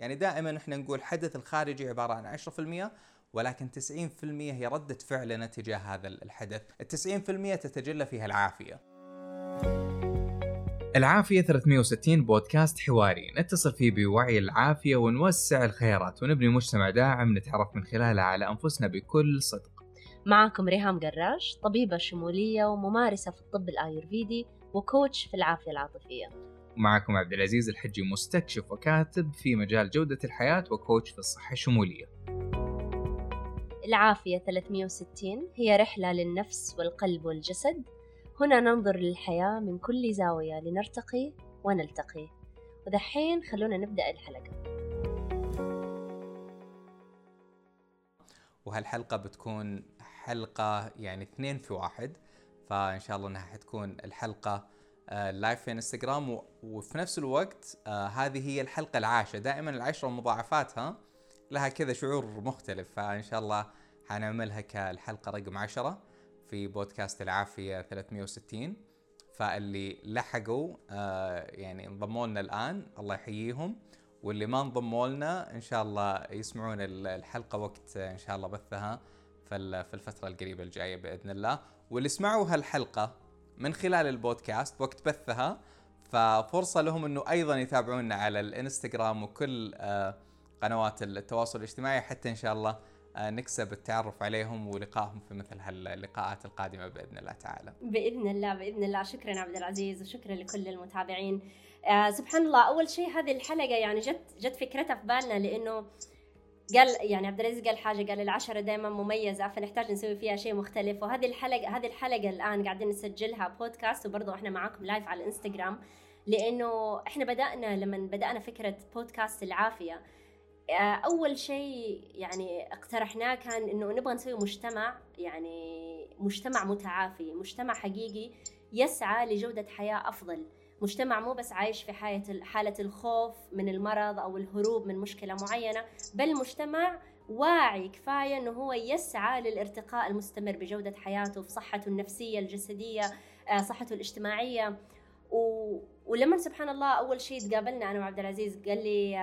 يعني دائما إحنا نقول الحدث الخارجي عبارة عن 10% ولكن 90% هي ردة فعلنا تجاه هذا الحدث. ال 90% تتجلى فيها العافية. العافية 360 بودكاست حواري. نتصل فيه بوعي العافية ونوسع الخيارات ونبني مجتمع داعم نتعرف من خلاله على أنفسنا بكل صدق. معكم ريهام قراش طبيبة شمولية وممارسة في الطب الآيورفيدي وكوتش في العافية العاطفية. ومعكم عبد العزيز الحجي مستكشف وكاتب في مجال جودة الحياة وكوتش في الصحة الشمولية العافية 360 هي رحلة للنفس والقلب والجسد. هنا ننظر للحياة من كل زاوية لنرتقي ونلتقي. ودحين خلونا نبدأ الحلقة. وهالحلقة بتكون حلقة يعني اثنين في واحد فإن شاء الله أنها حتكون الحلقة لايف في انستغرام وفي نفس الوقت آه هذه هي الحلقة العاشرة. دائما العشرة ومضاعفاتها لها كذا شعور مختلف فإن شاء الله حنعملها كالحلقة رقم عشرة في بودكاست العافية 360 فاللي لحقوا آه يعني انضموا لنا الآن الله يحييهم. واللي ما انضموا لنا إن شاء الله يسمعون الحلقة وقت إن شاء الله بثها في الفترة القريبة الجاية بإذن الله. واللي سمعوا هالحلقة من خلال البودكاست وقت بثها ففرصة لهم إنه أيضا يتابعونا على الإنستغرام وكل آه قنوات التواصل الاجتماعي حتى إن شاء الله آه، نكسب التعرف عليهم ولقائهم في مثل هاللقاءات القادمة بإذن الله تعالى. بإذن الله بإذن الله شكرا عبد العزيز وشكرا لكل المتابعين. آه سبحان الله أول شيء هذه الحلقة يعني جت جت فكرتها في بالنا لإنه قال يعني عبد العزيز قال حاجة قال العشرة دائما مميزة فنحتاج نسوي فيها شيء مختلف. وهذه الحلقة هذه الحلقة الآن قاعدين نسجلها بودكاست وبرضه إحنا معاكم لايف على الانستغرام لأنه إحنا بدانا لما بدأنا فكرة بودكاست العافية آه، أول شيء يعني اقترحناه كان إنه نبغى نسوي مجتمع يعني مجتمع متعافي مجتمع حقيقي يسعى لجودة حياة أفضل. مجتمع مو بس عايش في حالة حالة الخوف من المرض أو الهروب من مشكلة معينة بل مجتمع واعي كفاية أنه هو يسعى للارتقاء المستمر بجودة حياته في صحته النفسية الجسدية آه، صحته الاجتماعية. و... ولما سبحان الله أول شيء تقابلنا أنا وعبد العزيز قال لي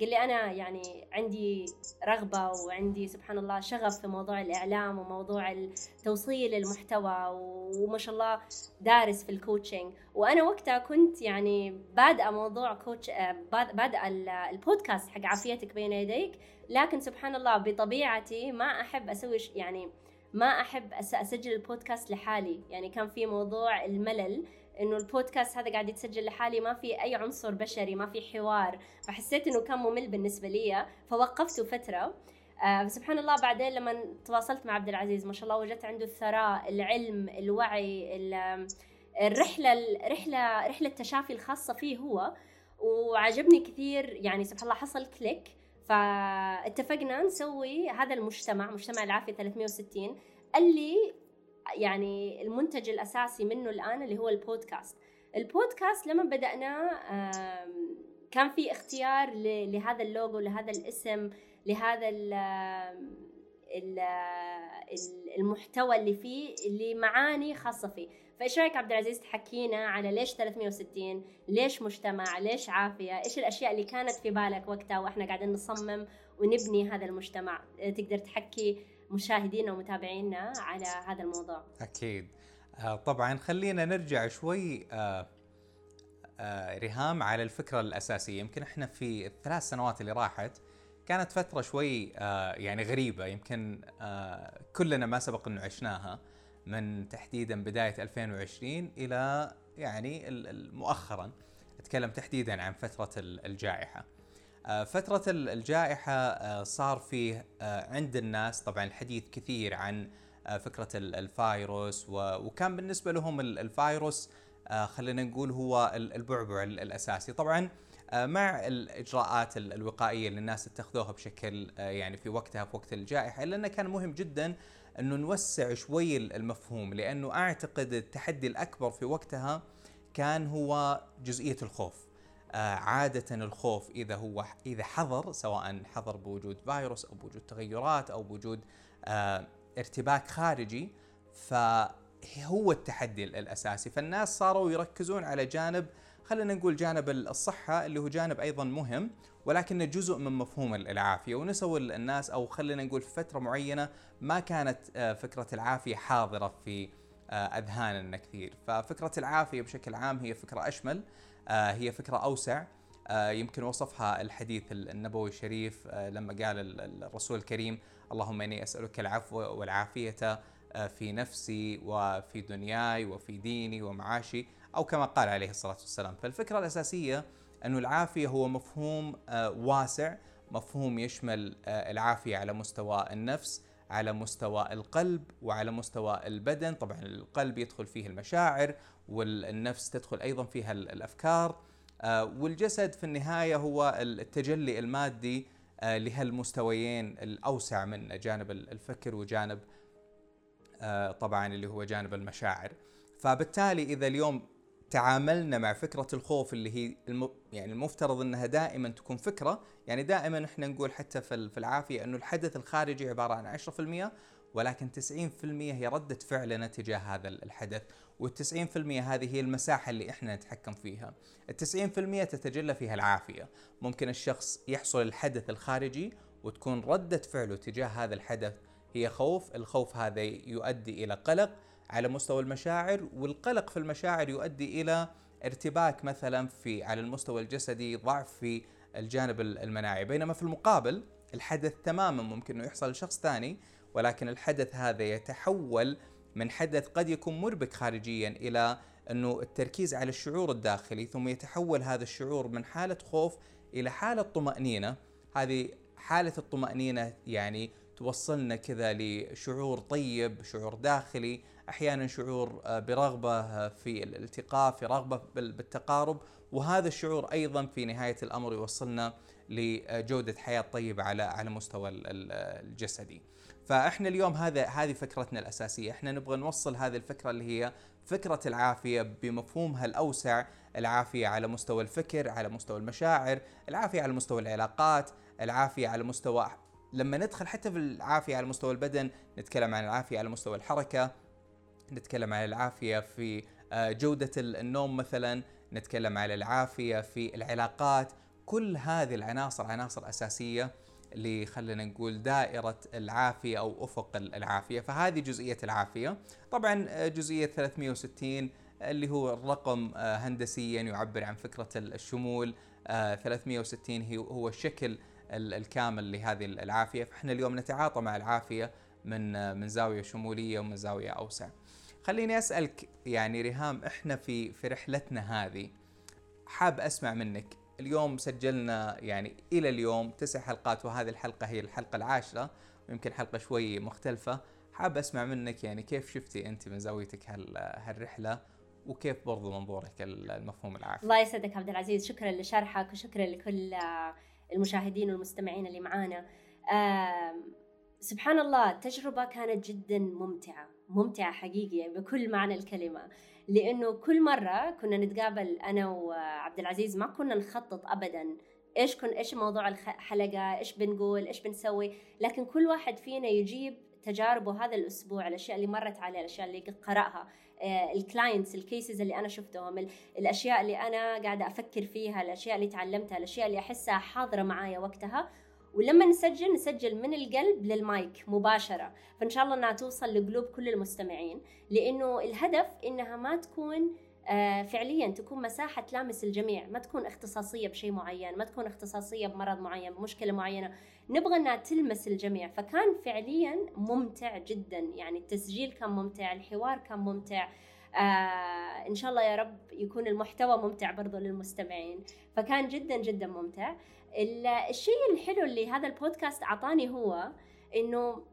قال لي أنا يعني عندي رغبة وعندي سبحان الله شغف في موضوع الإعلام وموضوع توصيل المحتوى وما شاء الله دارس في الكوتشنج وأنا وقتها كنت يعني بادئة موضوع كوتش آه، بادئة البودكاست حق عافيتك بين يديك لكن سبحان الله بطبيعتي ما أحب أسوي يعني ما أحب أسجل البودكاست لحالي. يعني كان في موضوع الملل إنه البودكاست هذا قاعد يتسجل لحالي ما في أي عنصر بشري ما في حوار. فحسيت إنه كان ممل بالنسبة لي. فوقفته فترة. آه سبحان الله بعدين لما تواصلت مع عبد العزيز ما شاء الله وجدت عنده الثراء العلم الوعي الرحلة رحله رحلة تشافي الخاصة فيه هو. وعجبني كثير يعني سبحان الله حصل click. فاتفقنا نسوي هذا المجتمع مجتمع العافية 360 اللي يعني المنتج الأساسي منه الآن اللي هو البودكاست. البودكاست لما بدأنا كان في اختيار لهذا اللوجو لهذا الاسم لهذا المحتوى اللي فيه اللي معاني خاصة فيه. فإيش رأيك عبد العزيز تحكينا على ليش 360 ليش مجتمع؟ ليش عافية؟ إيش الأشياء اللي كانت في بالك وقتها وإحنا قاعدين نصمم ونبني هذا المجتمع؟ تقدر تحكي مشاهدينا ومتابعينا على هذا الموضوع. أكيد. آه طبعا خلينا نرجع شوي آه آه ريهام على الفكرة الأساسية. يمكن إحنا في الثلاث سنوات اللي راحت كانت فترة شوي يعني غريبة. يمكن كلنا ما سبق إنه عشناها من تحديدا بداية 2020 إلى يعني مؤخرا. أتكلم تحديدا عن فترة الجائحة. فترة الجائحة آه، صار فيه آه، عند الناس طبعا الحديث كثير عن فكرة الفيروس وكان بالنسبة لهم الفيروس خلينا نقول هو البعبع الأساسي. طبعا مع الإجراءات الوقائية اللي الناس اتخذوها بشكل يعني في وقتها في وقت الجائحة إلا أنه كان مهم جدا أنه نوسع شوي المفهوم لأنه أعتقد التحدي الأكبر في وقتها كان هو جزئية الخوف. آه، عادة الخوف إذا هو إذا حضر سواء حضر بوجود فيروس أو بوجود تغيرات أو بوجود آه، ارتباك خارجي فهو التحدي الأساسي. فالناس صاروا يركزون على جانب خلينا نقول جانب الصحة اللي هو جانب أيضا مهم ولكنه جزء من مفهوم العافية. ونسوا الناس أو خلينا نقول في فترة معينة ما كانت آه، فكرة العافية حاضرة في آه، أذهاننا كثير. ففكرة العافية بشكل عام هي فكرة أشمل. آه، هي فكرة أوسع. يمكن وصفها الحديث النبوي الشريف لما قال الرسول الكريم اللهم إني أسألك العفو والعافية في نفسي وفي دنياي وفي ديني ومعاشي. أو كما قال عليه الصلاة والسلام. فالفكرة الأساسية انه العافية هو مفهوم آه، واسع مفهوم يشمل آه، العافية على مستوى النفس على مستوى القلب وعلى مستوى البدن. طبعا القلب يدخل فيه المشاعر والنفس تدخل أيضا فيها الأفكار. آه، والجسد في النهاية هو التجلي المادي لهالمستويين الأوسع من جانب الفكر وجانب طبعا اللي هو جانب المشاعر. فبالتالي إذا اليوم تعاملنا مع فكرة الخوف اللي هي الم... يعني المفترض إنها دائما تكون فكرة، يعني دائما إحنا نقول حتى في العافية إنه الحدث الخارجي عبارة عن 10% ولكن 90% هي ردة فعلنا تجاه هذا الحدث، وال90% هذه هي المساحة اللي إحنا نتحكم فيها. ال90% تتجلى فيها العافية، ممكن الشخص يحصل الحدث الخارجي وتكون ردة فعله تجاه هذا الحدث هي خوف، الخوف هذا يؤدي إلى قلق، على مستوى المشاعر والقلق في المشاعر يؤدي إلى ارتباك مثلا في على المستوى الجسدي ضعف في الجانب المناعي. بينما في المقابل الحدث تماما ممكن إنه يحصل لشخص ثاني ولكن الحدث هذا يتحول من حدث قد يكون مربك خارجيا إلى إنه التركيز على الشعور الداخلي ثم يتحول هذا الشعور من حالة خوف إلى حالة طمأنينة. هذه حالة الطمأنينة يعني توصلنا كذا لشعور طيب شعور داخلي أحيانا شعور آه، برغبة آه، في الالتقاء في رغبة بالتقارب وهذا الشعور أيضا في نهاية الأمر يوصلنا لجودة حياة طيبة على على مستوى الجسدي. فإحنا اليوم هذا هذه فكرتنا الأساسية، إحنا نبغى نوصل هذه الفكرة اللي هي فكرة العافية بمفهومها الأوسع، العافية على مستوى الفكر، على مستوى المشاعر، العافية على مستوى العلاقات، العافية على مستوى لما ندخل حتى في العافية على مستوى البدن، نتكلم عن العافية على مستوى الحركة، نتكلم عن العافية في آه، جودة النوم مثلا نتكلم عن العافية في العلاقات. كل هذه العناصر عناصر أساسية اللي خلينا نقول دائرة العافية أو أفق العافية. فهذه جزئية العافية. طبعا آه، جزئية 360 اللي هو الرقم آه، هندسيا يعبر عن فكرة الشمول 360 هو الشكل الكامل لهذه العافية. فإحنا اليوم نتعاطى مع العافية من من زاوية شمولية ومن زاوية أوسع. خليني أسألك يعني ريهام إحنا في في رحلتنا هذه حاب أسمع منك. اليوم سجلنا يعني إلى اليوم تسع حلقات وهذه الحلقة هي الحلقة العاشرة ويمكن حلقة شوي مختلفة. حاب أسمع منك يعني كيف شفتي أنت من زاويتك هالرحلة وكيف برضو منظورك المفهوم العافية الله يسعدك عبد العزيز. شكرا لشرحك وشكرا لكل المشاهدين والمستمعين اللي معانا. سبحان الله التجربة كانت جدا ممتعة. ممتعة حقيقي يعني بكل معنى الكلمة. لأنه كل مرة كنا نتقابل أنا وعبد العزيز ما كنا نخطط أبدا. إيش كن إيش موضوع الحلقة إيش بنقول؟ إيش بنسوي؟ لكن كل واحد فينا يجيب تجاربه هذا الأسبوع الأشياء اللي مرت عليه الأشياء اللي قرأها ال clients ال cases اللي أنا شفتهم الأشياء اللي أنا قاعدة أفكر فيها الأشياء اللي تعلمتها الأشياء اللي أحسها حاضرة معايا وقتها. ولما نسجل نسجل من القلب للمايك مباشرة. فإن شاء الله أنها توصل لقلوب كل المستمعين لأنه الهدف إنها ما تكون آه، فعليا تكون مساحة تلامس الجميع ما تكون اختصاصية بشيء معين ما تكون اختصاصية بمرض معين بمشكلة معينة. نبغى إنها تلمس الجميع. فكان فعليا ممتع جدا يعني التسجيل كان ممتع الحوار كان ممتع. آه إن شاء الله يا رب يكون المحتوى ممتع برضو للمستمعين. فكان جدا جدا ممتع. الشيء الحلو اللي هذا البودكاست أعطاني هو إنه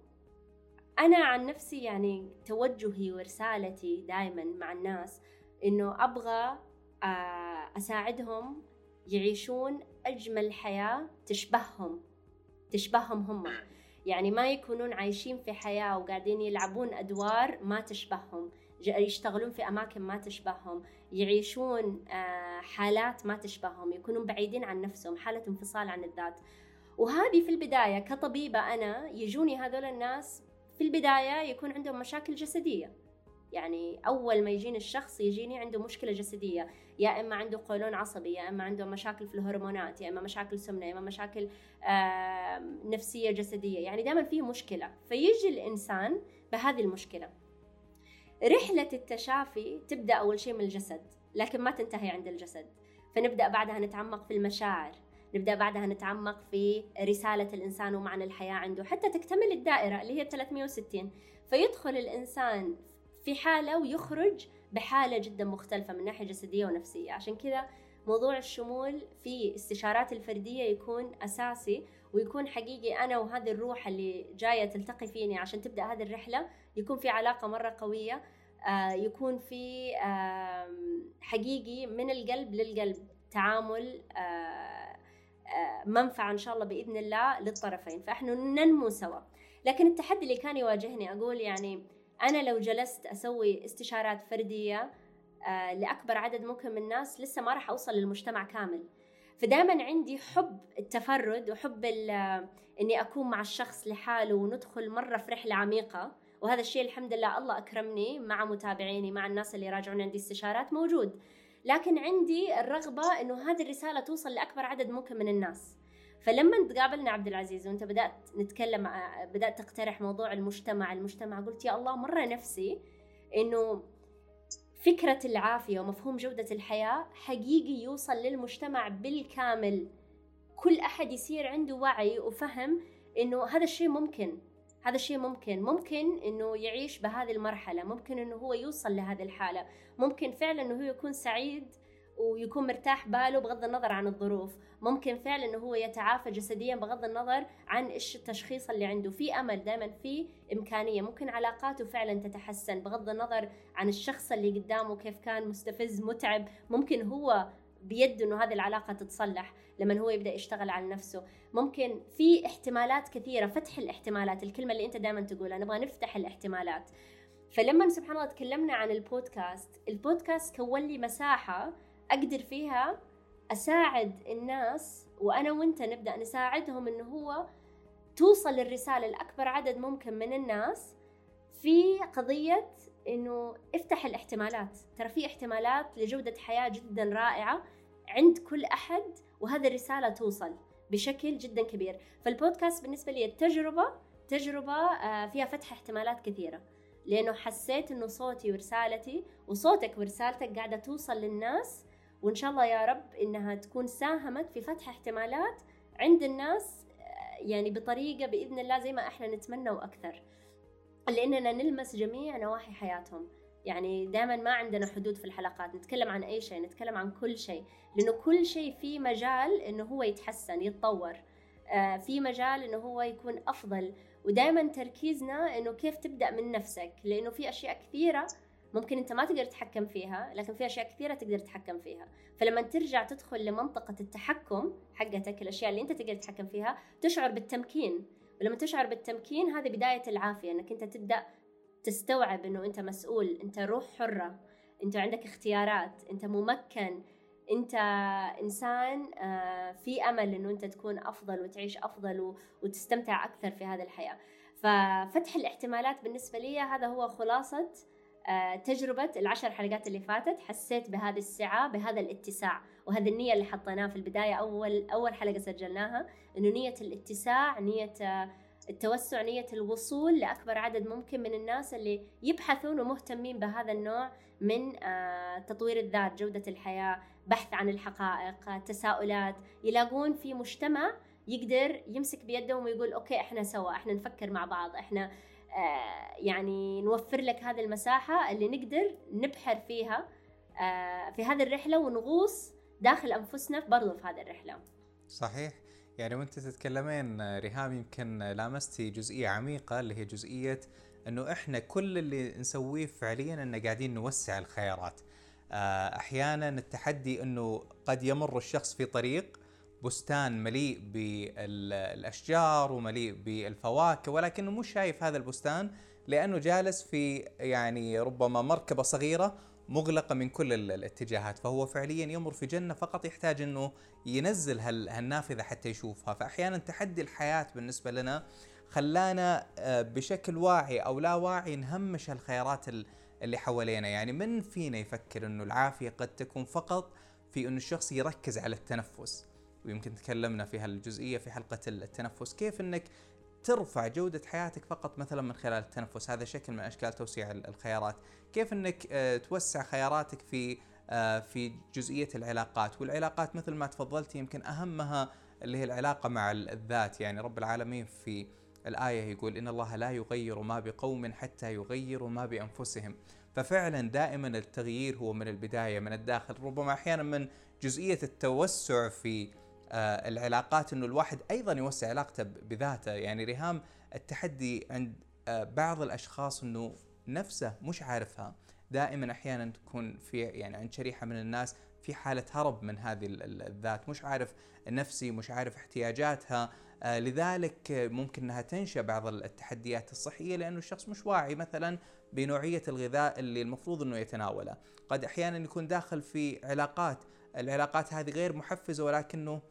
أنا عن نفسي يعني توجهي ورسالتي دائما مع الناس إنه أبغى آه، أساعدهم يعيشون أجمل حياة تشبههم تشبههم هم. يعني ما يكونون عايشين في حياة وقاعدين يلعبون أدوار ما تشبههم يشتغلون في أماكن ما تشبههم يعيشون آه، حالات ما تشبههم يكونون بعيدين عن نفسهم حالة انفصال عن الذات. وهذه في البداية كطبيبة أنا يجوني هذول الناس في البداية يكون عندهم مشاكل جسدية. يعني أول ما يجيني الشخص يجيني عنده مشكلة جسدية. يا إما عنده قولون عصبي يا إما عنده مشاكل في الهرمونات يا إما مشاكل سمنة يا إما مشاكل نفسية جسدية. يعني دائما في مشكلة. فيجي الإنسان بهذه المشكلة. رحلة التشافي تبدأ أول شيء من الجسد. لكن ما تنتهي عند الجسد. فنبدأ بعدها نتعمق في المشاعر. نبدأ بعدها نتعمق في رسالة الإنسان ومعنى الحياة عنده. حتى تكتمل الدائرة اللي هي 360 فيدخل الإنسان في حالة ويخرج بحالة جدا مختلفة من ناحية جسدية ونفسية. عشان كذا موضوع الشمول في استشارات الفردية يكون أساسي ويكون حقيقي. أنا وهذه الروح اللي جاية تلتقي فيني عشان تبدأ هذه الرحلة يكون في علاقة مرة قوية آه يكون في آه حقيقي من القلب للقلب تعامل آه آه منفعة إن شاء الله بإذن الله للطرفين. فإحنا ننمو سوا. لكن التحدي اللي كان يواجهني أقول يعني أنا لو جلست أسوي استشارات فردية آه لأكبر عدد ممكن من الناس لسه ما راح أوصل للمجتمع كامل. فدائما عندي حب التفرد وحب إني أكون مع الشخص لحاله وندخل مرة في رحلة عميقة. وهذا الشيء الحمد لله الله أكرمني مع متابعيني مع الناس اللي يراجعون عندي استشارات موجود. لكن عندي الرغبة إنه هذه الرسالة توصل لأكبر عدد ممكن من الناس. فلما تقابلنا عبد العزيز وأنت بدأت نتكلم بدأت تقترح موضوع المجتمع المجتمع قلت يا الله مرة نفسي إنه فكرة العافية ومفهوم جودة الحياة حقيقي يوصل للمجتمع بالكامل. كل أحد يصير عنده وعي وفهم إنه هذا الشيء ممكن. هذا الشيء ممكن. ممكن إنه يعيش بهذه المرحلة ممكن إنه هو يوصل لهذه الحالة. ممكن فعلا إنه هو يكون سعيد ويكون مرتاح باله بغض النظر عن الظروف. ممكن فعلا إنه هو يتعافى جسديا بغض النظر عن إيش التشخيص اللي عنده. في أمل دائما في إمكانية. ممكن علاقاته فعلا تتحسن بغض النظر عن الشخص اللي قدامه كيف كان مستفز متعب. ممكن هو بيده إنه هذه العلاقة تتصلح لما هو يبدأ يشتغل على نفسه. ممكن في احتمالات كثيرة فتح الاحتمالات الكلمة اللي أنت دائما تقولها نبغى نفتح الاحتمالات. فلما سبحان الله تكلمنا عن البودكاست البودكاست كون لي مساحة أقدر فيها أساعد الناس وأنا وأنت نبدأ نساعدهم إنه هو توصل الرساله لأكبر عدد ممكن من الناس في قضية إنه افتح الاحتمالات. ترى في احتمالات لجودة حياة جدا رائعة عند كل أحد وهذه الرسالة توصل بشكل جدا كبير. فالبودكاست بالنسبة لي التجربه تجربة آه، فيها فتح احتمالات كثيرة. لأنه حسيت إنه صوتي ورسالتي وصوتك ورسالتك قاعدة توصل للناس وإن شاء الله يا رب إنها تكون ساهمت في فتح احتمالات عند الناس يعني بطريقة بإذن الله زي ما إحنا نتمنى وأكثر. لأننا نلمس جميع نواحي حياتهم. يعني دائما ما عندنا حدود في الحلقات. نتكلم عن أي شيء نتكلم عن كل شيء. لأنه كل شيء في مجال إنه هو يتحسن يتطور. آه في مجال إنه هو يكون أفضل. ودائما تركيزنا إنه كيف تبدأ من نفسك. لأنه في أشياء كثيرة ممكن أنت ما تقدر تتحكم فيها لكن في أشياء كثيرة تقدر تتحكم فيها. فلما ترجع تدخل لمنطقة التحكم حقتك الأشياء اللي أنت تقدر تتحكم فيها تشعر بالتمكين. ولما تشعر بالتمكين هذه بداية العافية إنك أنت تبدأ تستوعب إنه أنت مسؤول أنت روح حرة أنت عندك اختيارات أنت ممكن أنت إنسان آه، في أمل إنه أنت تكون أفضل وتعيش أفضل وتستمتع أكثر في هذه الحياة. ففتح الاحتمالات بالنسبة لي هذا هو خلاصة تجربة العشر حلقات اللي فاتت حسيت بهذه السعة بهذا الاتساع وهذه النية اللي حطيناها في البداية أول أول حلقة سجلناها إنه نية الاتساع نية آه، التوسع نية الوصول لأكبر عدد ممكن من الناس اللي يبحثون ومهتمين بهذا النوع من آه، تطوير الذات جودة الحياة بحث عن الحقائق تساؤلات يلاقون في مجتمع يقدر يمسك بيدهم ويقول أوكي إحنا سوا إحنا نفكر مع بعض إحنا آه، يعني نوفر لك هذه المساحة اللي نقدر نبحر فيها آه، في هذه الرحلة ونغوص داخل أنفسنا برضو في هذه الرحلة. صحيح. يعني وأنت تتكلمين ريهام يمكن لامستي جزئية عميقة اللي هي جزئية إنه إحنا كل اللي نسويه فعليا ان قاعدين نوسع الخيارات. آه، أحيانا التحدي إنه قد يمر الشخص في طريق بستان مليء بالأشجار ومليء بالفواكه ولكنه مش شايف هذا البستان لأنه جالس في يعني ربما مركبة صغيرة مغلقة من كل الاتجاهات فهو فعليا يمر في جنة فقط يحتاج إنه ينزل هالنافذة حتى يشوفها. فاحيانا تحدي الحياة بالنسبة لنا خلانا آه، بشكل واعي أو لا واعي نهمش الخيارات اللي حوالينا. يعني من فينا يفكر إنه العافية قد تكون فقط في إنه الشخص يركز على التنفس؟ ويمكن تكلمنا في هالجزئية في حلقة التنفس. كيف إنك ترفع جودة حياتك فقط مثلا من خلال التنفس؟ هذا شكل من أشكال توسيع الخيارات. كيف أنك آه، توسع خياراتك في آه، في جزئية العلاقات؟ والعلاقات مثل ما تفضلت يمكن أهمها اللي هي العلاقة مع الذات. يعني رب العالمين في الآية يقول إن الله لا يغير ما بقوم حتى يغيروا ما بأنفسهم. ففعلا دائما التغيير هو من البداية من الداخل. ربما أحيانا من جزئية التوسع في العلاقات إنه الواحد أيضا يوسع علاقته بذاته. يعني ريهام التحدي عند آه، بعض الأشخاص إنه نفسه مش عارفها. دائما أحيانا تكون في يعني عند شريحة من الناس في حالة هرب من هذه الذات. مش عارف نفسي مش عارف احتياجاتها. آه لذلك ممكن إنها تنشأ بعض التحديات الصحية لأنه الشخص مش واعي مثلا بنوعية الغذاء اللي المفروض إنه يتناوله. قد أحيانا يكون داخل في علاقات. العلاقات هذه غير محفزة ولكنه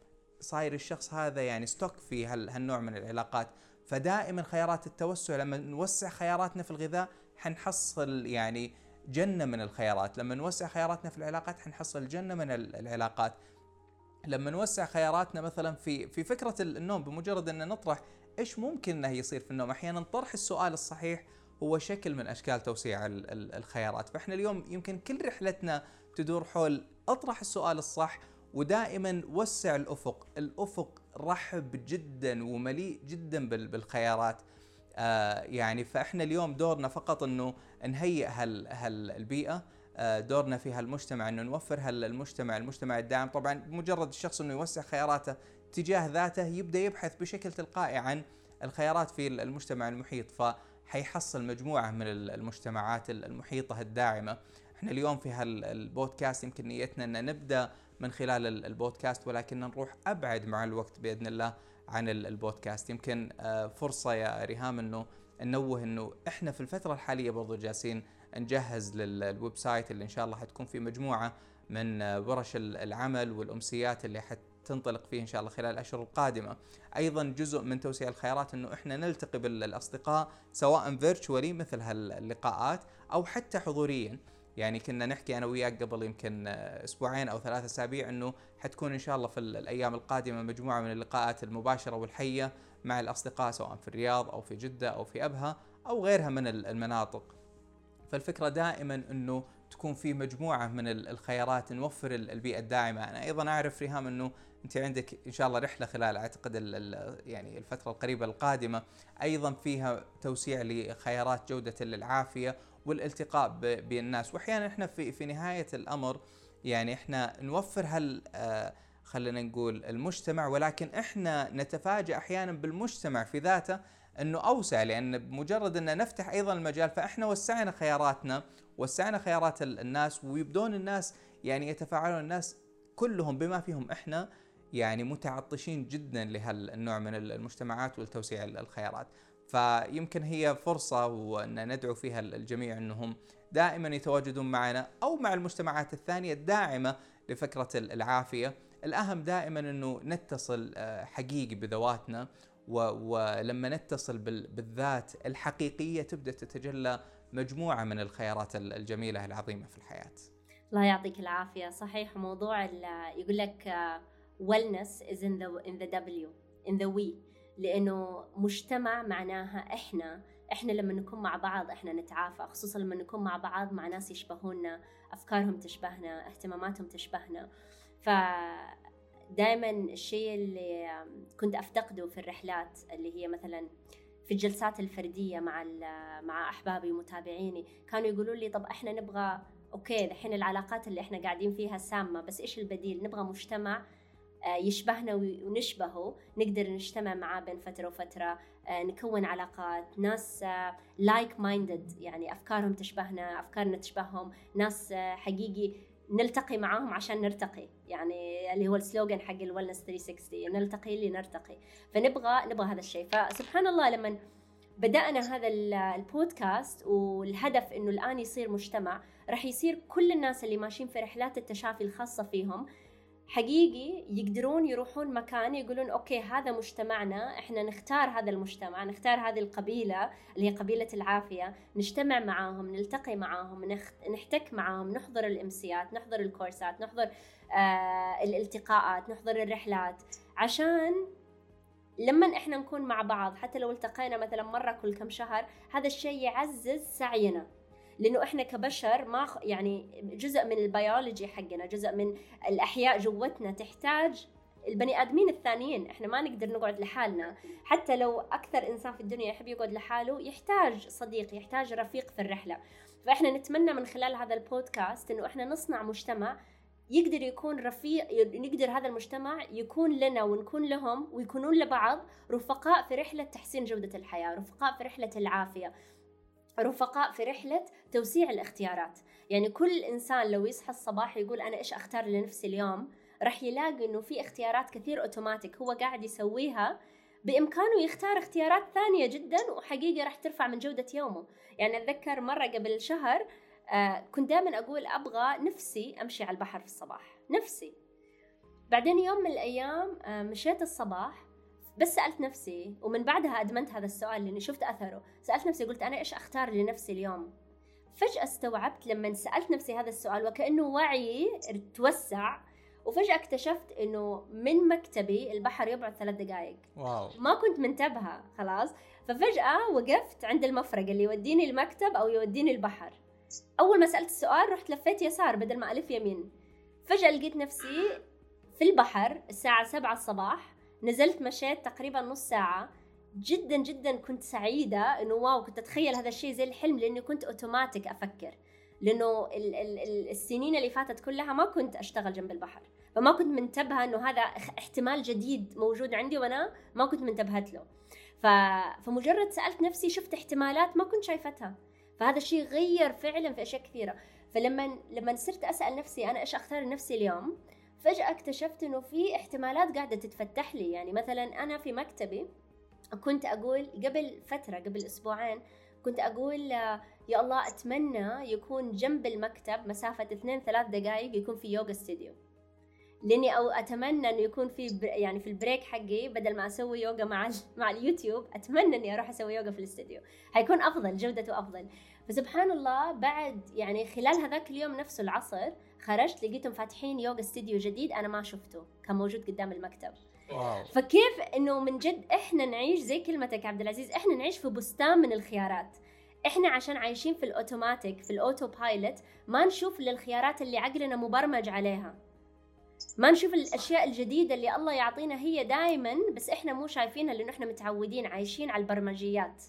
صاير الشخص هذا يعني ستوك في هالنوع من العلاقات. فدائما خيارات التوسع لما نوسع خياراتنا في الغذاء حنحصل يعني جنة من الخيارات. لما نوسع خياراتنا في العلاقات حنحصل جنة من العلاقات. لما نوسع خياراتنا مثلا في في فكرة النوم بمجرد أن نطرح إيش ممكن إنه يصير في النوم؟ أحيانا طرح السؤال الصحيح هو شكل من أشكال توسيع الخيارات. فإحنا اليوم يمكن كل رحلتنا تدور حول أطرح السؤال الصح ودائما وسع الأفق. الأفق رحب جدا ومليء جدا بالخيارات. آه يعني فإحنا اليوم دورنا فقط إنه نهيئ هال هالبيئة. آه دورنا في هالمجتمع إنه نوفر هالمجتمع المجتمع الداعم. طبعا مجرد الشخص إنه يوسع خياراته تجاه ذاته يبدأ يبحث بشكل تلقائي عن الخيارات في المجتمع المحيط فحيحصل مجموعة من المجتمعات المحيطة الداعمة. إحنا اليوم في هالبودكاست يمكن نيتنا إن نبدأ من خلال البودكاست ولكن نروح أبعد مع الوقت بإذن الله عن البودكاست. يمكن آه، فرصة يا ريهام إنه ننوه إنه إحنا في الفترة الحالية برضو جالسين نجهز لل website اللي إن شاء الله حتكون في مجموعة من آه، ورش العمل والأمسيات اللي حتنطلق فيه إن شاء الله خلال الأشهر القادمة. أيضا جزء من توسيع الخيارات إنه إحنا نلتقي بالأصدقاء سواء virtually مثل هاللقاءات أو حتى حضوريا. يعني كنا نحكي أنا وياك قبل يمكن أسبوعين أو ثلاثة أسابيع إنه حتكون إن شاء الله في الأيام القادمة مجموعة من اللقاءات المباشرة والحية مع الأصدقاء سواء في الرياض أو في جدة أو في أبها أو غيرها من المناطق. فالفكرة دائما إنه تكون في مجموعة من الخيارات نوفر البيئة الداعمة، أنا أيضا أعرف ريهام إنه أنت عندك إن شاء الله رحلة خلال أعتقد يعني الفترة القريبة القادمة أيضا فيها توسيع لخيارات جودة العافيه والالتقاء بالناس. وأحيانا إحنا في في نهاية الأمر يعني إحنا نوفر هال آه خلينا نقول المجتمع ولكن إحنا نتفاجأ أحيانا بالمجتمع في ذاته إنه أوسع لأن بمجرد ان نفتح أيضا المجال فإحنا وسعنا خياراتنا وسعنا خيارات الناس ويبدون الناس يعني يتفاعلون الناس كلهم بما فيهم إحنا يعني متعطشين جدا لهالنوع من المجتمعات ولتوسيع الخيارات. فيمكن هي فرصة وأن ندعو فيها الجميع أنهم دائما يتواجدون معنا أو مع المجتمعات الثانية الداعمة لفكرة العافية. الأهم دائما أنه نتصل آه، حقيقي بذواتنا ولما نتصل بالذات الحقيقية تبدأ تتجلى مجموعة من الخيارات الجميلة العظيمة في الحياة. الله يعطيك العافية. صحيح موضوع يقول لك آه، wellness is in the in the W in the we. لأنه مجتمع معناها إحنا إحنا لما نكون مع بعض إحنا نتعافى خصوصا لما نكون مع بعض مع ناس يشبهونا أفكارهم تشبهنا اهتماماتهم تشبهنا. ف دائما الشيء اللي كنت أفتقده في الرحلات اللي هي مثلا في الجلسات الفردية مع مع أحبابي ومتابعيني كانوا يقولوا لي طب إحنا نبغى أوكي الحين العلاقات اللي إحنا قاعدين فيها سامة بس إيش البديل؟ نبغى مجتمع يشبهنا ونشبهه نقدر نجتمع معاه بين فترة وفترة آه، نكون علاقات ناس like آه، minded يعني أفكارهم تشبهنا أفكارنا تشبههم ناس حقيقي نلتقي معاهم عشان نرتقي يعني اللي هو ال slogan حق ال wellness 360 نلتقي لنرتقي فنبغى نبغى هذا الشيء. فسبحان الله لما بدأنا هذا البودكاست والهدف إنه الآن يصير مجتمع راح يصير كل الناس اللي ماشيين في رحلات التشافي الخاصة فيهم حقيقي يقدرون يروحون مكان يقولون okay هذا مجتمعنا إحنا نختار هذا المجتمع نختار هذه القبيلة اللي هي قبيلة العافية نجتمع معاهم نلتقي معاهم نحتك معاهم نحضر الأمسيات نحضر الكورسات نحضر آه الالتقاءات نحضر الرحلات. عشان لما إحنا نكون مع بعض حتى لو التقينا مثلا مرة كل كم شهر هذا الشيء يعزز سعينا. لأنه إحنا كبشر ما يعني جزء من البيولوجي حقنا جزء من الأحياء جوتنا تحتاج البني آدمين الثانيين. إحنا ما نقدر نقعد لحالنا. حتى لو أكثر إنسان في الدنيا يحب يقعد لحاله يحتاج صديق يحتاج رفيق في الرحلة. فإحنا نتمنى من خلال هذا البودكاست إنه إحنا نصنع مجتمع يقدر يكون رفيق يقدر هذا المجتمع يكون لنا ونكون لهم ويكونون لبعض رفقاء في رحلة تحسين جودة الحياة رفقاء في رحلة العافية. رفقاء في رحلة توسيع الاختيارات. يعني كل إنسان لو يصحى الصباح يقول أنا إيش أختار لنفسي اليوم راح يلاقي إنه في اختيارات كثير أوتوماتيك هو قاعد يسويها بإمكانه يختار اختيارات ثانية جدا وحقيقة راح ترفع من جودة يومه. يعني أتذكر مرة قبل شهر آه كنت دائما أقول أبغى نفسي أمشي على البحر في الصباح. نفسي. بعدين يوم من الأيام آه مشيت الصباح بس سألت نفسي ومن بعدها أدمنت هذا السؤال لأني شفت أثره. سألت نفسي قلت أنا إيش أختار لنفسي اليوم؟ فجأة استوعبت لما سألت نفسي هذا السؤال وكأنه وعي توسع وفجأة اكتشفت إنه من مكتبي البحر يبعد ثلاث دقائق wow. ما كنت منتبهة خلاص. ففجأة وقفت عند المفرق اللي يوديني المكتب أو يوديني البحر. أول ما سألت السؤال رحت لفيت يسار بدل ما ألف يمين. فجأة لقيت نفسي في البحر الساعة سبعة الصباح نزلت مشيت تقريبا نص ساعة. جدا جدا كنت سعيدة إنه wow كنت أتخيل هذا الشيء زي الحلم لأني كنت اوتوماتيك أفكر. لأنه ال ال السنين اللي فاتت كلها ما كنت أشتغل جنب البحر. فما كنت منتبهة إنه هذا احتمال جديد موجود عندي وأنا ما كنت منتبهت له. ف... فمجرد سألت نفسي شفت احتمالات ما كنت شايفتها. فهذا الشيء غير فعلا في أشياء كثيرة. فلما لما صرت أسأل نفسي أنا إيش أختار لنفسي اليوم فجأة اكتشفت إنه في احتمالات قاعدة تتفتح لي. يعني مثلا أنا في مكتبي كنت أقول قبل فترة قبل أسبوعين كنت أقول يا الله أتمنى يكون جنب المكتب مسافة اثنين ثلاث دقائق يكون في يوغا استديو لاني أو أتمنى إنه يكون في يعني في ال break حقي بدل ما أسوي يوغا مع مع اليوتيوب أتمنى إني أروح أسوي يوغا في الاستديو. حيكون أفضل جودته أفضل. فسبحان الله بعد يعني خلال هذاك اليوم نفسه العصر خرجت لقيتهم فاتحين يوغا استديو جديد أنا ما شفته. كان موجود قدام المكتب. wow. فكيف إنه من جد إحنا نعيش زي كلمتك عبد العزيز إحنا نعيش في بستان من الخيارات. إحنا عشان عايشين في الأوتوماتيك في ال autopilot ما نشوف للخيارات اللي عقلنا مبرمج عليها. ما نشوف الأشياء الجديدة اللي الله يعطينا هي دائما بس إحنا مو شايفينها لأنه إحنا متعودين عايشين على البرمجيات.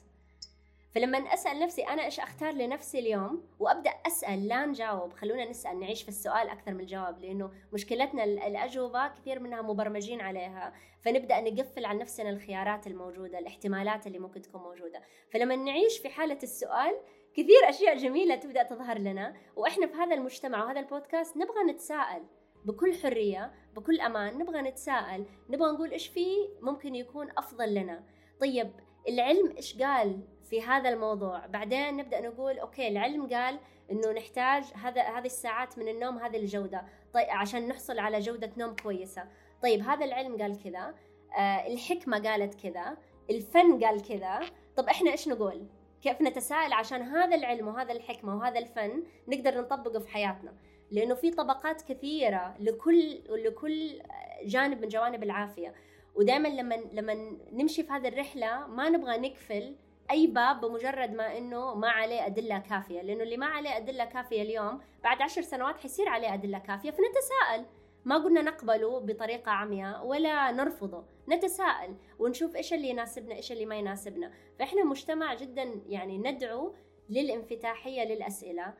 فلما أسأل نفسي أنا إيش أختار لنفسي اليوم وأبدأ أسأل لا نجاوب خلونا نسأل نعيش في السؤال أكثر من الجواب لأنه مشكلتنا الأجوبة كثير منها مبرمجين عليها. فنبدأ نقفل عن نفسنا الخيارات الموجودة الاحتمالات اللي ممكن تكون موجودة. فلما نعيش في حالة السؤال كثير أشياء جميلة تبدأ تظهر لنا وإحنا في هذا المجتمع وهذا البودكاست نبغى نتساءل بكل حرية بكل أمان نبغى نتساءل نبغى نقول إيش في ممكن يكون أفضل لنا. طيب العلم إيش قال في هذا الموضوع؟ بعدين نبدأ نقول أوكي العلم قال إنه نحتاج هذا هذه الساعات من النوم هذه الجودة. طيب عشان نحصل على جودة نوم كويسة. طيب هذا العلم قال كذا. آه الحكمة قالت كذا. الفن قال كذا. طب إحنا إيش نقول؟ كيف نتساءل عشان هذا العلم وهذا الحكمة وهذا الفن نقدر نطبقه في حياتنا؟ لأنه في طبقات كثيرة لكل لكل جانب من جوانب العافية. ودائما لما لما نمشي في هذه الرحلة ما نبغى نقفل أي باب بمجرد ما إنه ما عليه أدلة كافية. لأنه اللي ما عليه أدلة كافية اليوم بعد عشر سنوات حيصير عليه أدلة كافية. فنتساءل. ما قلنا نقبله بطريقة عمياء ولا نرفضه. نتساءل ونشوف إيش اللي يناسبنا إيش اللي ما يناسبنا. فإحنا مجتمع جدا يعني ندعو للانفتاحية للأسئلة.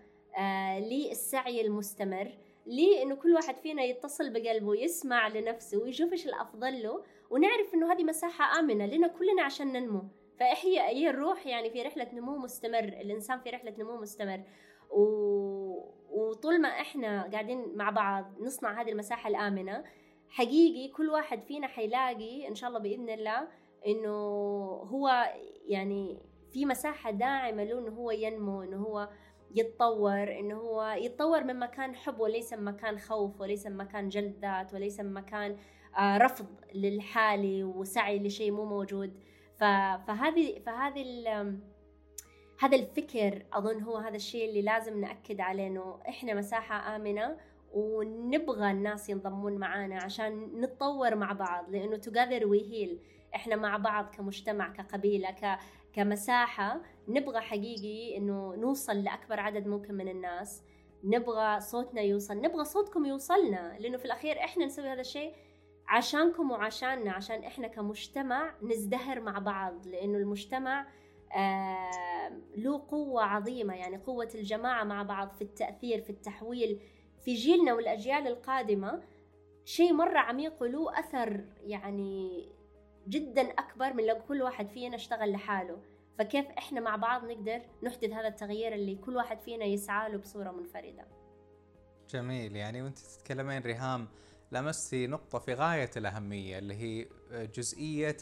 للسعي المستمر لإنه كل واحد فينا يتصل بقلبه يسمع لنفسه ويشوف إيش الأفضل له ونعرف إنه هذه مساحة آمنة لنا كلنا عشان ننمو. فهي هي الروح يعني في رحلة نمو مستمر الإنسان في رحلة نمو مستمر. و... وطول ما إحنا قاعدين مع بعض نصنع هذه المساحة الآمنة حقيقي كل واحد فينا حيلاقي إن شاء الله بإذن الله إنه هو يعني في مساحة داعمة له إنه هو ينمو إنه هو يتطور إنه هو يتطور من مكان حب وليس من مكان خوف وليس من مكان جلد ذات وليس من مكان آه، رفض للحالي وسعي لشيء مو موجود. فهذه فهذه هذا الفكر أظن هو هذا الشيء اللي لازم نأكد عليه إنه إحنا مساحة آمنة ونبغى الناس ينضمون معانا عشان نتطور مع بعض لأنه together we heal. إحنا مع بعض كمجتمع كقبيلة ك كمساحة نبغى حقيقي إنه نوصل لأكبر عدد ممكن من الناس نبغى صوتنا يوصل نبغى صوتكم يوصلنا لأنه في الأخير إحنا نسوي هذا الشيء عشانكم وعشاننا عشان إحنا كمجتمع نزدهر مع بعض لأنه المجتمع آه له قوة عظيمة يعني قوة الجماعة مع بعض في التأثير في التحويل في جيلنا والأجيال القادمة شيء مرة عميق وله أثر يعني جدا أكبر من لو كل واحد فينا اشتغل لحاله. فكيف إحنا مع بعض نقدر نحدث هذا التغيير اللي كل واحد فينا يسعى له بصورة منفردة؟ جميل. يعني وأنت تتكلمين ريهام لمستي نقطة في غاية الأهمية اللي هي جزئية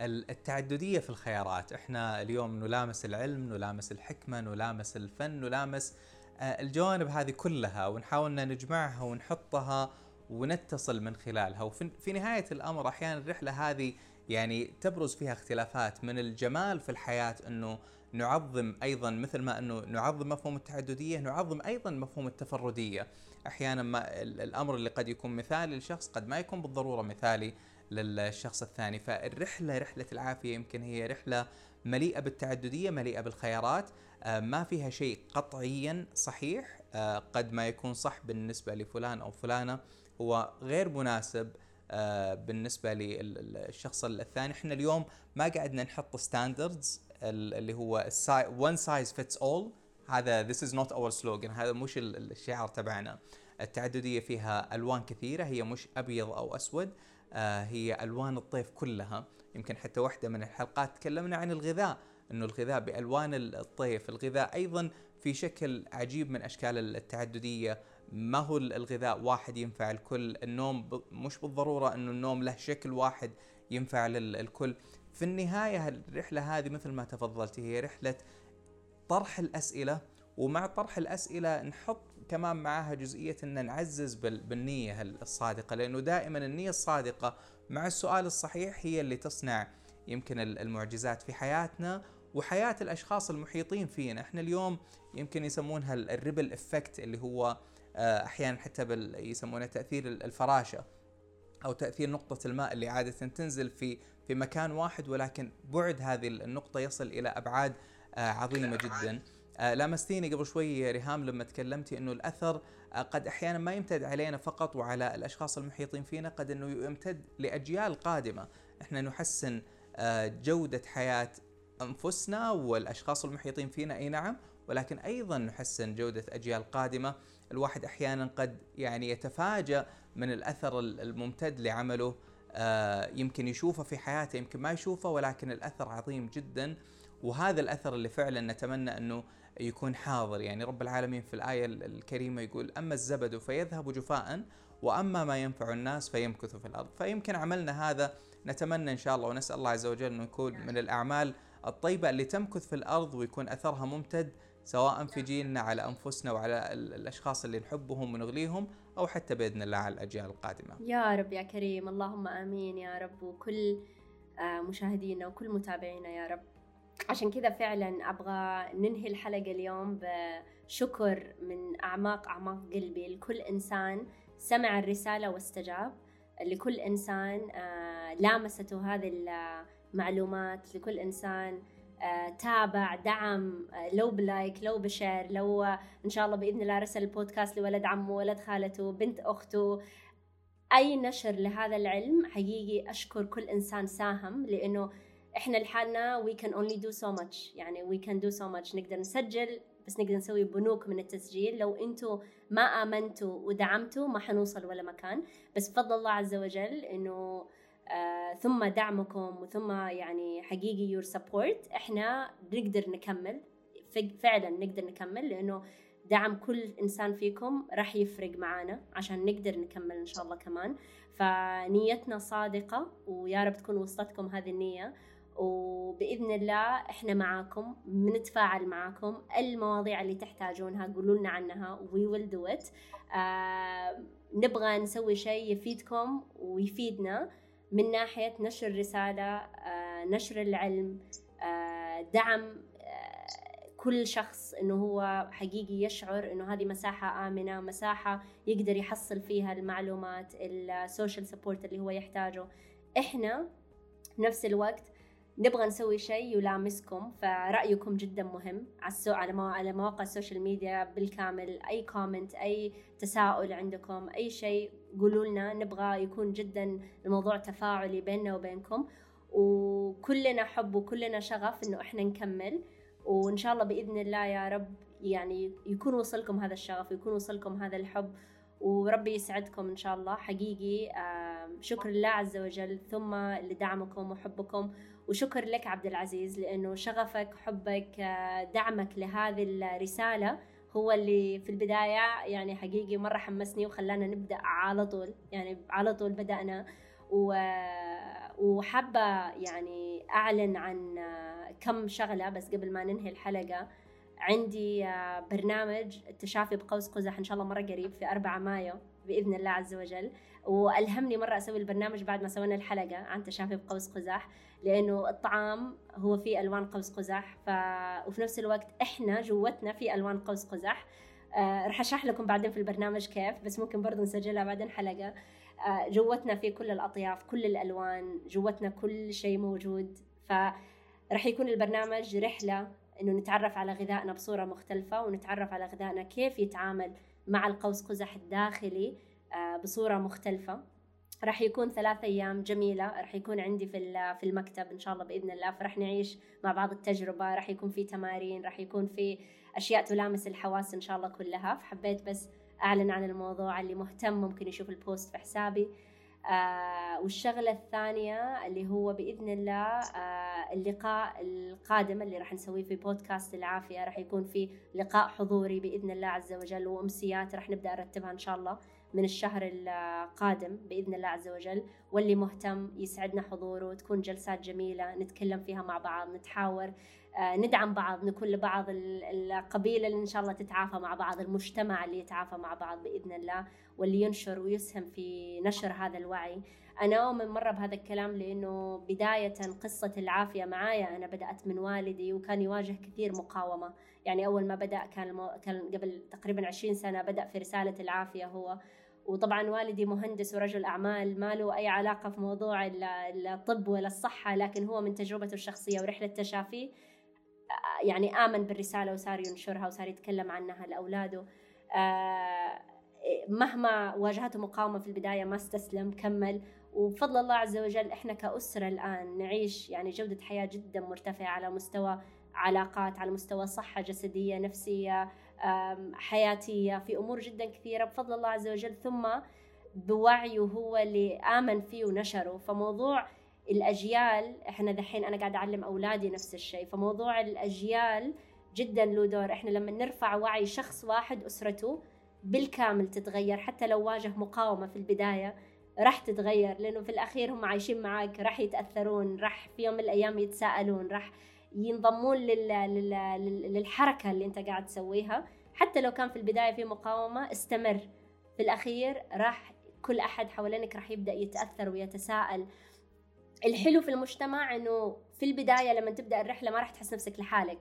التعددية في الخيارات. إحنا اليوم نلامس العلم نلامس الحكمة نلامس الفن نلامس آه، الجوانب هذه كلها ونحاول نجمعها ونحطها ونتصل من خلالها. وفي نهاية الأمر أحيانا الرحلة هذه يعني تبرز فيها اختلافات من الجمال في الحياة أنه نعظم أيضا مثل ما أنه نعظم مفهوم التعددية نعظم أيضا مفهوم التفردية. أحيانا ما الأمر اللي قد يكون مثالي لشخص قد ما يكون بالضرورة مثالي للشخص الثاني. فالرحلة رحلة العافية يمكن هي رحلة مليئة بالتعددية مليئة بالخيارات آه، ما فيها شيء قطعيا صحيح آه، قد ما يكون صح بالنسبة لفلان أو فلانة. هو غير مناسب آه، بالنسبة للشخص الثاني. إحنا اليوم ما قعدنا نحط ستاندردز اللي هو one size fits all. هذا this is not our slogan. هذا مش الشعار تبعنا. التعددية فيها ألوان كثيرة. هي مش أبيض أو أسود. هي ألوان الطيف كلها. يمكن حتى واحدة من الحلقات تكلمنا عن الغذاء إنه الغذاء بألوان الطيف، الغذاء أيضا في شكل عجيب من أشكال التعددية، ما هو الغذاء واحد ينفع الكل، النوم مش بالضرورة إنه النوم له شكل واحد ينفع للكل، في النهاية الرحلة هذه مثل ما تفضلتي هي رحلة طرح الأسئلة ومع طرح الأسئلة نحط كمان معها جزئية إن نعزز بالنية الصادقة. لأنه دائما النية الصادقة مع السؤال الصحيح هي اللي تصنع يمكن المعجزات في حياتنا وحياة الأشخاص المحيطين فينا. إحنا اليوم يمكن يسمونها ال ripple effect اللي هو أحيانا حتى يسمونه تأثير الفراشة أو تأثير نقطة الماء اللي عادة تنزل في في مكان واحد ولكن بعد هذه النقطة يصل إلى أبعاد آه، عظيمة جدا. آه، لامستيني قبل شوي ريهام لما تكلمتي إنه الأثر قد أحيانا ما يمتد علينا فقط وعلى الأشخاص المحيطين فينا قد إنه يمتد لأجيال قادمة. إحنا نحسن جودة حياة أنفسنا والأشخاص المحيطين فينا. أي نعم ولكن أيضا نحسن جودة أجيال قادمة. الواحد أحيانا قد يعني يتفاجأ من الأثر الممتد لعمله. آه يمكن يشوفه في حياته يمكن ما يشوفه ولكن الأثر عظيم جدا. وهذا الأثر اللي فعلا نتمنى أنه يكون حاضر. يعني رب العالمين في الآية الكريمة يقول أما الزبد فيذهب جفاء وأما ما ينفع الناس فيمكث في الأرض. فيمكن عملنا هذا. نتمنى إن شاء الله ونسأل الله عز وجل انه يكون من الأعمال الطيبة اللي تمكث في الأرض ويكون أثرها ممتد سواء في جيلنا على أنفسنا وعلى الأشخاص اللي نحبهم ونغليهم أو حتى بإذن الله على الأجيال القادمة. يا رب يا كريم. اللهم آمين يا رب. وكل آه، مشاهدينا وكل متابعينا يا رب. عشان كذا فعلا أبغى ننهي الحلقة اليوم بشكر من أعماق أعماق قلبي لكل إنسان سمع الرسالة واستجاب لكل إنسان آه، لامسته هذه معلومات لكل إنسان تابع دعم لو بلايك لو بشير لو إن شاء الله بإذن الله رسل البودكاست لولد عمه ولد خالته بنت أخته. أي نشر لهذا العلم حقيقي أشكر كل إنسان ساهم لأنه إحنا لحالنا we can only do so much يعني we can do so much نقدر نسجل بس نقدر نسوي بنوك من التسجيل. لو أنتم ما آمنتوا ودعمتوا ما حنوصل ولا مكان. بس بفضل الله عز وجل إنه آه، ثم دعمكم وثم يعني حقيقي your support إحنا نقدر نكمل فعلا نقدر نكمل لأنه دعم كل إنسان فيكم راح يفرق معانا عشان نقدر نكمل إن شاء الله كمان. فنيتنا صادقة ويا رب تكون وصلتكم هذه النية. وبإذن الله إحنا معاكم بنتفاعل معاكم. المواضيع اللي تحتاجونها قولوا لنا عنها we will do it نبغى نسوي شيء يفيدكم ويفيدنا. من ناحية نشر رسالة آه نشر العلم آه دعم كل شخص إنه هو حقيقي يشعر إنه هذه مساحة آمنة مساحة يقدر يحصل فيها المعلومات ال social support اللي هو يحتاجه. إحنا نفس الوقت نبغى نسوي شيء يلامسكم فرأيكم جدا مهم على على مواقع ال social media بالكامل. أي comment أي تساؤل عندكم أي شيء قولوا لنا نبغى يكون جدا الموضوع تفاعلي بيننا وبينكم. وكلنا حب وكلنا شغف إنه إحنا نكمل. وإن شاء الله بإذن الله يا رب يعني يكون وصلكم هذا الشغف يكون وصلكم هذا الحب. وربي يسعدكم إن شاء الله حقيقي. شكر لله عز وجل ثم لدعمكم وحبكم. وشكر لك عبد العزيز لأنه شغفك حبك دعمك لهذه الرسالة هو اللي في البداية يعني حقيقي مرة حمسني وخلانا نبدأ على طول. يعني على طول بدأنا. و... وحابة يعني أعلن عن كم شغلة بس قبل ما ننهي الحلقة عندي برنامج التشافي بقوس قزح إن شاء الله مرة قريب في 4 مايو. بإذن الله عز وجل. والهمني مرة أسوي البرنامج بعد ما سوينا الحلقة. عن تشافي بقوس قزح لأنه الطعام هو فيه ألوان قوس قزح. ف... وفي نفس الوقت إحنا جوتنا في ألوان قوس قزح. آه رح أشرح لكم بعدين في البرنامج كيف بس ممكن برضو نسجلها بعدين حلقة. آه جوتنا في كل الأطياف كل الألوان جوتنا كل شيء موجود. فرح يكون البرنامج رحلة إنه نتعرف على غذائنا بصورة مختلفة ونتعرف على غذائنا كيف يتعامل مع القوس قزح الداخلي آه، بصورة مختلفة. راح يكون ثلاث أيام جميلة. راح يكون عندي في في المكتب إن شاء الله بإذن الله. فرح نعيش مع بعض التجربة. راح يكون في تمارين راح يكون في أشياء تلامس الحواس إن شاء الله كلها. فحبيت بس أعلن عن الموضوع. اللي مهتم ممكن يشوف البوست في حسابي. آه والشغلة الثانية اللي هو بإذن الله آه اللقاء القادم اللي راح نسويه في بودكاست العافية راح يكون في لقاء حضوري بإذن الله عز وجل وأمسيات راح نبدأ نرتبها إن شاء الله. من الشهر القادم بإذن الله عز وجل واللي مهتم يسعدنا حضوره تكون جلسات جميلة نتكلم فيها مع بعض نتحاور آه، ندعم بعض نكون لبعض القبيلة اللي إن شاء الله تتعافى مع بعض المجتمع اللي يتعافى مع بعض بإذن الله واللي ينشر ويسهم في نشر هذا الوعي أنا أؤمن مرة بهذا الكلام لأنه بداية قصة العافية معايا أنا بدأت من والدي وكان يواجه كثير مقاومة يعني أول ما بدأ كان. كان قبل تقريبا 20 سنة بدأ في رسالة العافية هو وطبعا والدي مهندس ورجل أعمال ما له أي علاقة في موضوع الطب ولا الصحة لكن هو من تجربته الشخصية ورحلة تشافي آه، يعني آمن بالرسالة وصار ينشرها وصار يتكلم عنها لأولاده. آه، مهما واجهته مقاومة في البداية ما استسلم كمل. وبفضل الله عز وجل إحنا كأسرة الآن نعيش يعني جودة حياة جدا مرتفعة على مستوى علاقات على مستوى صحة جسدية نفسية حياتية في أمور جدا كثيرة بفضل الله عز وجل ثم بوعيه هو اللي آمن فيه ونشره. فموضوع الأجيال إحنا دحين أنا قاعدة أعلم أولادي نفس الشيء. فموضوع الأجيال جدا له دور. إحنا لما نرفع وعي شخص واحد أسرته بالكامل تتغير حتى لو واجه مقاومة في البداية راح تتغير لأنه في الأخير هم عايشين معاك راح يتأثرون راح في يوم من الأيام يتساءلون راح ينضمون للحركة اللي انت قاعد تسويها. حتى لو كان في البداية في مقاومة استمر. في الأخير راح كل أحد حوالينك راح يبدأ يتأثر ويتساءل. الحلو في المجتمع إنه في البداية لما تبدأ الرحلة ما راح تحس نفسك لحالك.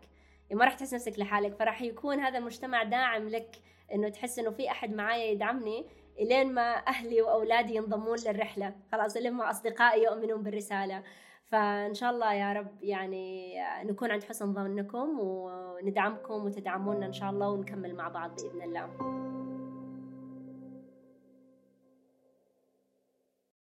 يعني ما راح تحس نفسك لحالك. فراح يكون هذا المجتمع داعم لك إنه تحس إنه في أحد معايا يدعمني إلين ما أهلي وأولادي ينضمون للرحلة. خلاص إلين ما أصدقائي يؤمنون بالرسالة. فإن شاء الله يا رب يعني نكون عند حسن ظنكم وندعمكم وتدعمونا إن شاء الله ونكمل مع بعض بإذن الله.